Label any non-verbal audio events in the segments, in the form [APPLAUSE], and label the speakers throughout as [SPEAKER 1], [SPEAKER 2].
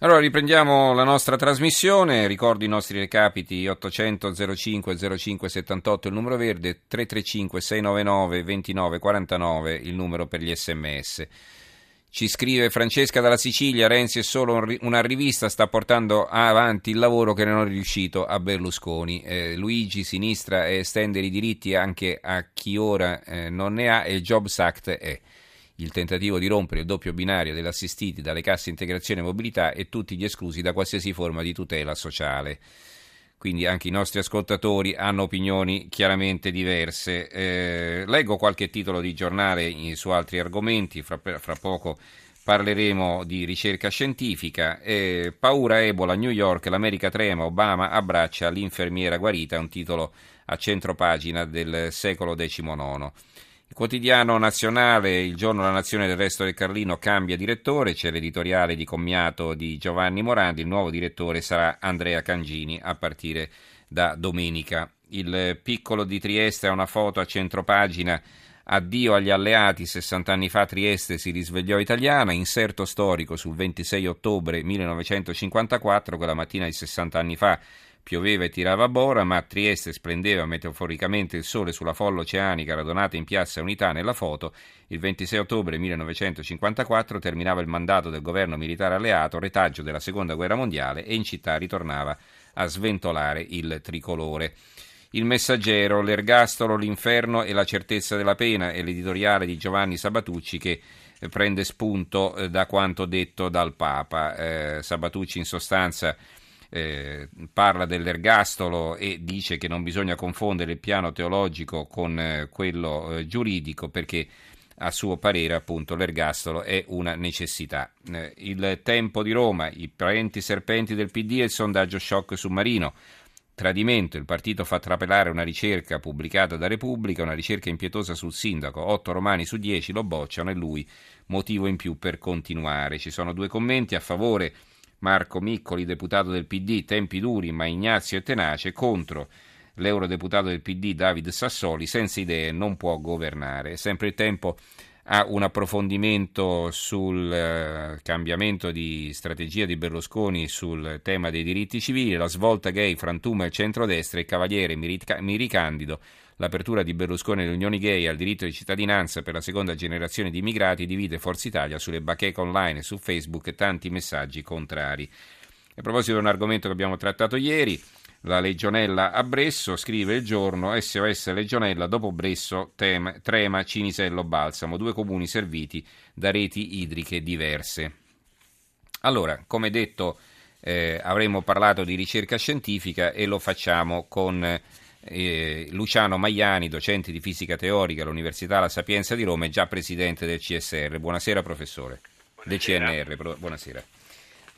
[SPEAKER 1] Allora riprendiamo la nostra trasmissione, ricordo i nostri recapiti 800 05 05 78 il numero verde, 335 699 29 49 il numero per gli sms. Ci scrive Francesca dalla Sicilia, Renzi è solo una rivista, sta portando avanti il lavoro che non è riuscito a Berlusconi. Eh, Luigi sinistra è estendere i diritti anche a chi ora eh, non ne ha e il Jobs Act è il tentativo di rompere il doppio binario dell'assistiti dalle casse integrazione e mobilità e tutti gli esclusi da qualsiasi forma di tutela sociale. Quindi anche i nostri ascoltatori hanno opinioni chiaramente diverse. Eh, leggo qualche titolo di giornale su altri argomenti, fra, fra poco parleremo di ricerca scientifica. Eh, paura Ebola, New York, l'America trema, Obama abbraccia l'infermiera guarita, un titolo a centropagina del secolo XIX. Il quotidiano nazionale, il giorno della nazione del resto del Carlino cambia direttore, c'è l'editoriale di commiato di Giovanni Morandi, il nuovo direttore sarà Andrea Cangini a partire da domenica. Il piccolo di Trieste ha una foto a centropagina Addio agli alleati, 60 anni fa Trieste si risvegliò italiana, inserto storico sul 26 ottobre 1954, quella mattina di 60 anni fa Pioveva e tirava bora, ma Trieste splendeva metaforicamente il sole sulla folla oceanica radunata in piazza Unità nella foto. Il 26 ottobre 1954 terminava il mandato del governo militare alleato, retaggio della seconda guerra mondiale, e in città ritornava a sventolare il tricolore. Il messaggero, l'ergastolo, l'inferno e la certezza della pena è l'editoriale di Giovanni Sabatucci che prende spunto eh, da quanto detto dal Papa. Eh, Sabatucci in sostanza eh, parla dell'ergastolo e dice che non bisogna confondere il piano teologico con eh, quello eh, giuridico perché a suo parere appunto l'ergastolo è una necessità. Eh, il tempo di Roma, i parenti serpenti del PD e il sondaggio shock submarino. Tradimento, il partito fa trapelare una ricerca pubblicata da Repubblica, una ricerca impietosa sul sindaco, 8 romani su 10 lo bocciano e lui motivo in più per continuare. Ci sono due commenti a favore Marco Miccoli, deputato del PD, tempi duri ma Ignazio e tenace, contro l'eurodeputato del PD David Sassoli, senza idee non può governare. Sempre il tempo ha un approfondimento sul uh, cambiamento di strategia di Berlusconi sul tema dei diritti civili, la svolta gay, frantuma e centrodestra, il cavaliere Miricandido L'apertura di Berlusconi alle unioni gay al diritto di cittadinanza per la seconda generazione di immigrati divide Forza Italia sulle bacheche online e su Facebook tanti messaggi contrari. A proposito di un argomento che abbiamo trattato ieri, la legionella a Bresso, scrive il giorno SOS Legionella, dopo Bresso tema, trema Cinisello Balsamo, due comuni serviti da reti idriche diverse. Allora, come detto, eh, avremmo parlato di ricerca scientifica e lo facciamo con eh, Luciano Maiani, docente di fisica teorica all'Università La Sapienza di Roma e già presidente del CSR. Buonasera professore. Buonasera. Del CNR, buonasera.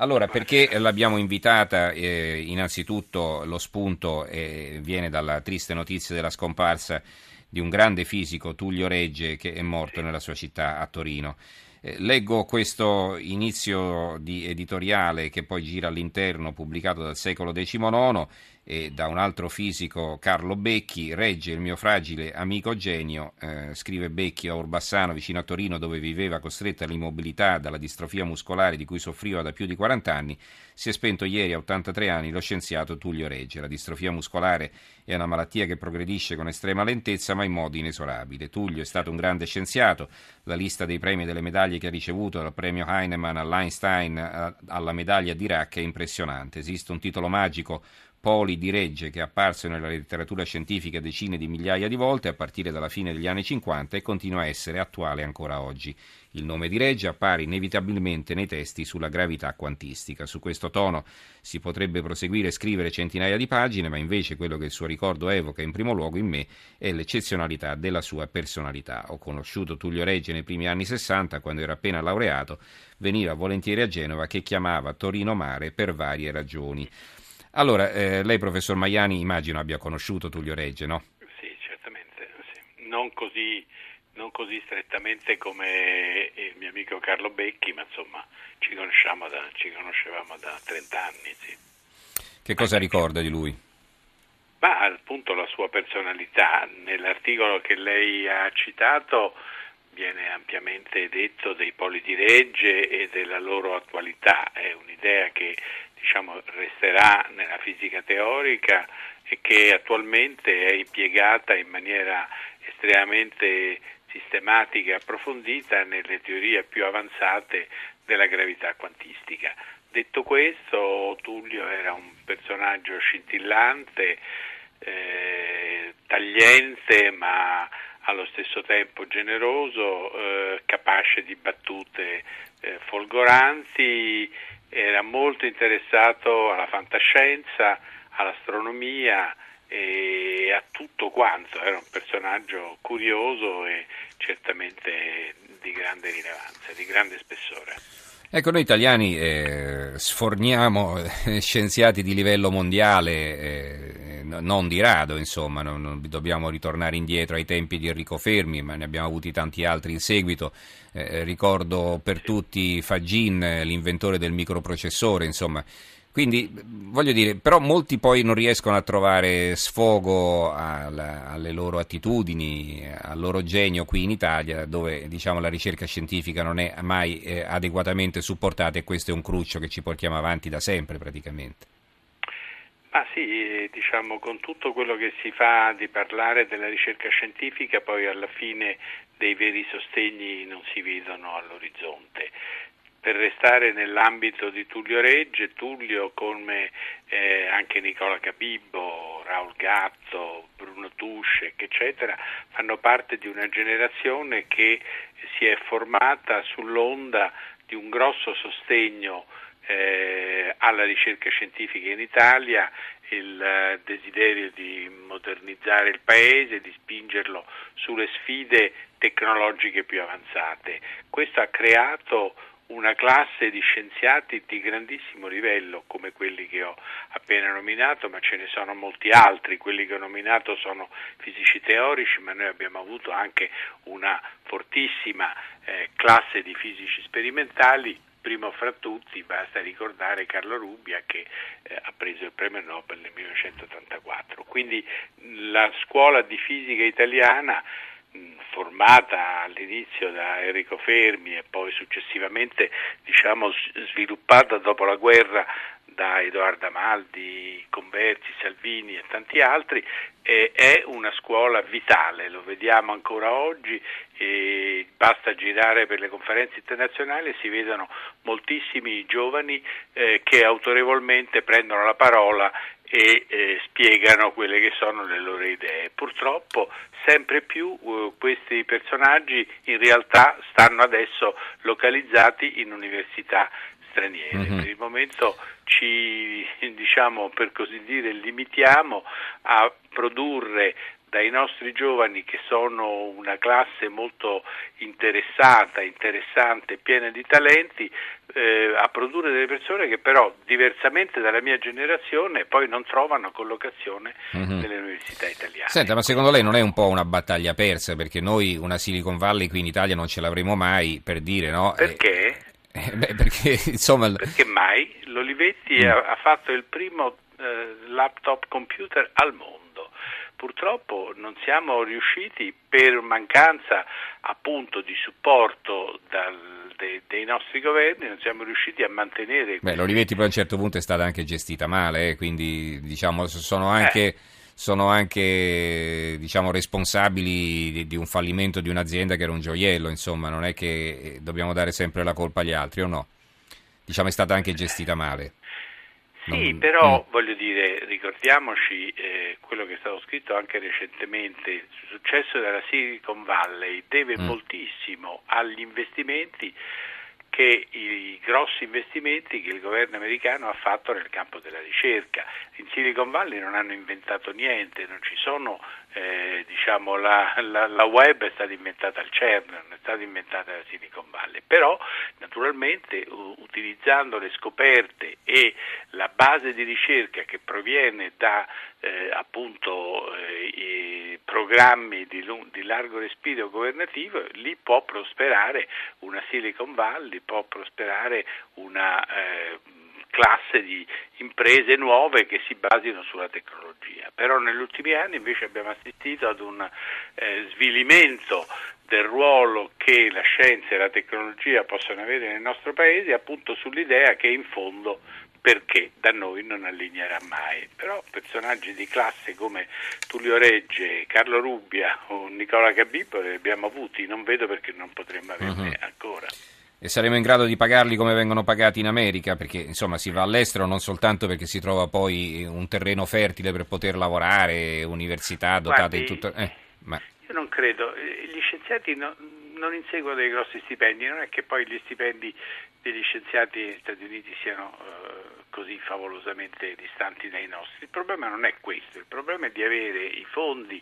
[SPEAKER 1] Allora, perché l'abbiamo invitata? Eh, innanzitutto lo spunto eh, viene dalla triste notizia della scomparsa di un grande fisico, Tullio Regge, che è morto nella sua città a Torino. Eh, leggo questo inizio di editoriale che poi gira all'interno, pubblicato dal secolo XIX e da un altro fisico, Carlo Becchi, regge il mio fragile amico genio, eh, scrive Becchi a Orbassano, vicino a Torino, dove viveva costretta all'immobilità dalla distrofia muscolare di cui soffriva da più di 40 anni, si è spento ieri a 83 anni lo scienziato Tullio Regge. La distrofia muscolare è una malattia che progredisce con estrema lentezza ma in modo inesorabile. Tullio è stato un grande scienziato, la lista dei premi e delle medaglie che ha ricevuto, dal premio Heinemann all'Einstein alla medaglia d'Iraq è impressionante. Esiste un titolo magico Poli di Regge che è apparso nella letteratura scientifica decine di migliaia di volte a partire dalla fine degli anni 50 e continua a essere attuale ancora oggi. Il nome di Regge appare inevitabilmente nei testi sulla gravità quantistica. Su questo tono si potrebbe proseguire e scrivere centinaia di pagine, ma invece quello che il suo ricordo evoca in primo luogo in me è l'eccezionalità della sua personalità. Ho conosciuto Tullio Regge nei primi anni 60, quando era appena laureato, veniva volentieri a Genova che chiamava Torino Mare per varie ragioni. Allora, eh, lei professor Maiani immagino abbia conosciuto Tullio Regge, no?
[SPEAKER 2] Sì, certamente, sì. Non, così, non così strettamente come il mio amico Carlo Becchi, ma insomma ci, da, ci conoscevamo da 30 anni, sì.
[SPEAKER 1] Che cosa Anche ricorda di lui?
[SPEAKER 2] Ma appunto la sua personalità, nell'articolo che lei ha citato viene ampiamente detto dei poli di regge e della loro attualità, è un'idea che diciamo, resterà nella fisica teorica e che attualmente è impiegata in maniera estremamente sistematica e approfondita nelle teorie più avanzate della gravità quantistica. Detto questo, Tullio era un personaggio scintillante, eh, tagliente ma allo stesso tempo generoso, eh, capace di battute eh, folgoranti, era molto interessato alla fantascienza, all'astronomia e a tutto quanto, era un personaggio curioso e certamente di grande rilevanza, di grande spessore.
[SPEAKER 1] Ecco, noi italiani eh, sforniamo eh, scienziati di livello mondiale, eh, non di rado, insomma, non, non, dobbiamo ritornare indietro ai tempi di Enrico Fermi, ma ne abbiamo avuti tanti altri in seguito. Eh, ricordo per tutti Fagin, l'inventore del microprocessore, insomma. Quindi voglio dire, però molti poi non riescono a trovare sfogo alla, alle loro attitudini, al loro genio qui in Italia, dove diciamo, la ricerca scientifica non è mai eh, adeguatamente supportata e questo è un cruccio che ci portiamo avanti da sempre praticamente.
[SPEAKER 2] Ma sì, diciamo con tutto quello che si fa di parlare della ricerca scientifica, poi alla fine dei veri sostegni non si vedono all'orizzonte. Per restare nell'ambito di Tullio Regge, Tullio come eh, anche Nicola Cabibbo, Raul Gatto, Bruno Tusce, eccetera, fanno parte di una generazione che si è formata sull'onda di un grosso sostegno eh, alla ricerca scientifica in Italia, il eh, desiderio di modernizzare il paese, di spingerlo sulle sfide tecnologiche più avanzate. Questo ha creato una classe di scienziati di grandissimo livello come quelli che ho appena nominato, ma ce ne sono molti altri, quelli che ho nominato sono fisici teorici, ma noi abbiamo avuto anche una fortissima eh, classe di fisici sperimentali, primo fra tutti basta ricordare Carlo Rubbia che eh, ha preso il premio Nobel nel 1984. Quindi la scuola di fisica italiana formata all'inizio da Enrico Fermi e poi successivamente diciamo, sviluppata dopo la guerra da Edoardo Amaldi, Converti, Salvini e tanti altri, eh, è una scuola vitale, lo vediamo ancora oggi, eh, basta girare per le conferenze internazionali e si vedono moltissimi giovani eh, che autorevolmente prendono la parola e eh, spiegano quelle che sono le loro idee. Purtroppo sempre più uh, questi personaggi in realtà stanno adesso localizzati in università straniere. Mm-hmm. Per il momento ci, diciamo, per così dire, limitiamo a produrre dai nostri giovani che sono una classe molto interessata, interessante, piena di talenti, eh, a produrre delle persone che però diversamente dalla mia generazione poi non trovano collocazione mm-hmm. nelle università italiane.
[SPEAKER 1] Senta, ma secondo lei non è un po' una battaglia persa? Perché noi una Silicon Valley qui in Italia non ce l'avremo mai, per dire, no?
[SPEAKER 2] Perché?
[SPEAKER 1] Eh, beh, perché, [LAUGHS] insomma...
[SPEAKER 2] perché mai? L'Olivetti mm. ha, fatto il primo eh, laptop computer al mondo. Purtroppo non siamo riusciti per mancanza appunto di supporto dal, de, dei nostri governi, non siamo riusciti a mantenere...
[SPEAKER 1] Beh, l'Olivetti poi a un certo punto è stata anche gestita male, eh, quindi diciamo sono anche... Sono anche diciamo, responsabili di, di, un fallimento di un'azienda che era un gioiello, insomma, non è che eh, dobbiamo dare sempre la colpa agli altri o no? Diciamo è stata anche gestita male.
[SPEAKER 2] Sì, non... però mm. voglio dire, ricordiamoci eh, quello che è stato scritto anche recentemente, il successo della Silicon Valley deve mm. moltissimo agli investimenti che i grossi investimenti che il governo americano ha fatto nel campo della ricerca. In Silicon Valley non hanno inventato niente, non ci sono, eh, diciamo, la, la, la, web è stata inventata al CERN, non è stata inventata da Silicon Valley, però naturalmente u- utilizzando le scoperte e la base di ricerca che proviene da eh, appunto eh, programmi di, di, largo respiro governativo, lì può prosperare una Silicon Valley, può prosperare una eh, classe di imprese nuove che si basino sulla tecnologia. Però negli ultimi anni invece abbiamo assistito ad un eh, svilimento del ruolo che la scienza e la tecnologia possono avere nel nostro paese, appunto sull'idea che in fondo perché da noi non allineerà mai. Però personaggi di classe come Tullio Regge, Carlo Rubbia o Nicola Gabibbo li abbiamo avuti, non vedo perché non potremmo averne uh-huh. ancora.
[SPEAKER 1] E saremo in grado di pagarli come vengono pagati in America, perché insomma si va all'estero non soltanto perché si trova poi un terreno fertile per poter lavorare, università dotate
[SPEAKER 2] Guardi,
[SPEAKER 1] di tutto. Eh,
[SPEAKER 2] ma... Io non credo, gli scienziati no, non inseguono dei grossi stipendi, non è che poi gli stipendi degli scienziati negli Stati Uniti siano eh, così favolosamente distanti dai nostri. Il problema non è questo, il problema è di avere i fondi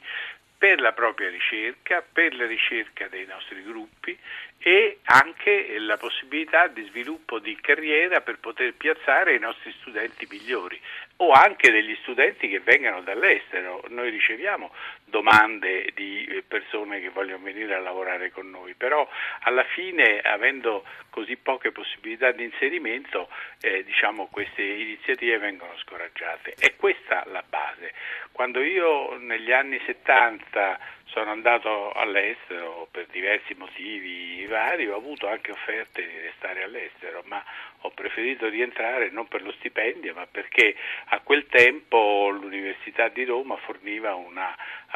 [SPEAKER 2] per la propria ricerca, per la ricerca dei nostri gruppi e anche la possibilità di sviluppo di carriera per poter piazzare i nostri studenti migliori o anche degli studenti che vengano dall'estero. Noi riceviamo domande di persone che vogliono venire a lavorare con noi, però alla fine avendo così poche possibilità di inserimento eh, diciamo, queste iniziative vengono scoraggiate. È questa la base. Quando io negli anni 70 sono andato all'estero per diversi motivi vari, ho avuto anche offerte di restare all'estero, ma ho preferito rientrare non per lo stipendio, ma perché a quel tempo l'Università di Roma forniva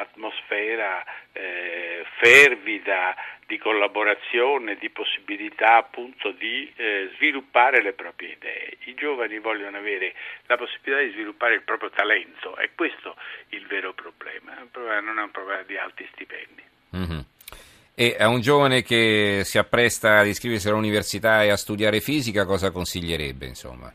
[SPEAKER 2] un'atmosfera eh, fervida di collaborazione, di possibilità appunto di eh, sviluppare le proprie idee. I giovani vogliono avere la possibilità di sviluppare il proprio talento, è questo il vero problema, non è un problema di alti stipendi.
[SPEAKER 1] Mm-hmm. E a un giovane che si appresta ad iscriversi all'università e a studiare fisica cosa consiglierebbe, insomma?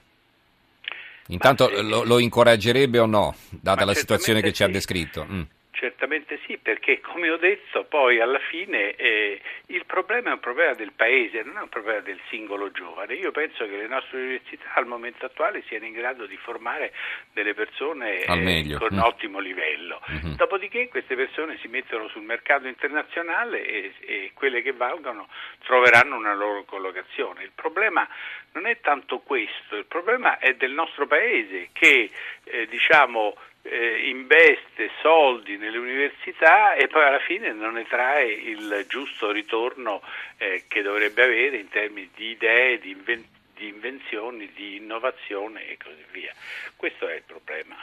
[SPEAKER 1] Intanto se, lo, lo, incoraggerebbe o no, data la situazione che ci ha descritto? Mm.
[SPEAKER 2] Certamente sì, perché come ho detto poi alla fine eh, il problema è un problema del paese, non è un problema del singolo giovane. Io penso che le nostre università al momento attuale siano in grado di formare delle persone eh, con mm. ottimo livello. Mm-hmm. Dopodiché queste persone si mettono sul mercato internazionale e, e quelle che valgono troveranno una loro collocazione. Il problema non è tanto questo, il problema è del nostro paese che eh, diciamo eh, investe soldi nelle università e poi alla fine non ne trae il giusto ritorno eh, che dovrebbe avere in termini di idee, di, inven- di invenzioni, di innovazione e così via. Questo è il problema.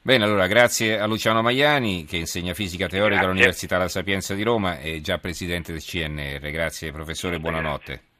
[SPEAKER 1] Bene, allora grazie a Luciano Maiani che insegna fisica teorica grazie. all'Università La Sapienza di Roma e già presidente del CNR. Grazie professore, buonanotte.